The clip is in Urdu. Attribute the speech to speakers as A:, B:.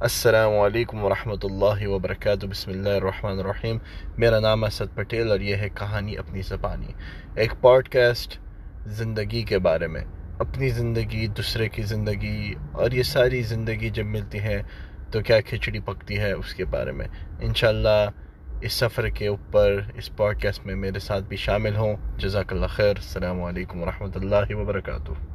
A: السلام علیکم ورحمۃ اللہ وبرکاتہ، بسم اللہ الرحمن الرحیم۔ میرا نام اسد پٹیل اور یہ ہے کہانی اپنی زبانی۔ ایک پوڈ کاسٹ زندگی کے بارے میں۔ اپنی زندگی، دوسرے کی زندگی اور یہ ساری زندگی جب ملتی ہے تو کیا کھچڑی پکتی ہے اس کے بارے میں۔ انشاءاللہ اس سفر کے اوپر اس پوڈ کاسٹ میں میرے ساتھ بھی شامل ہوں۔ جزاک اللہ خیر۔ السلام علیکم ورحمۃ اللہ وبرکاتہ۔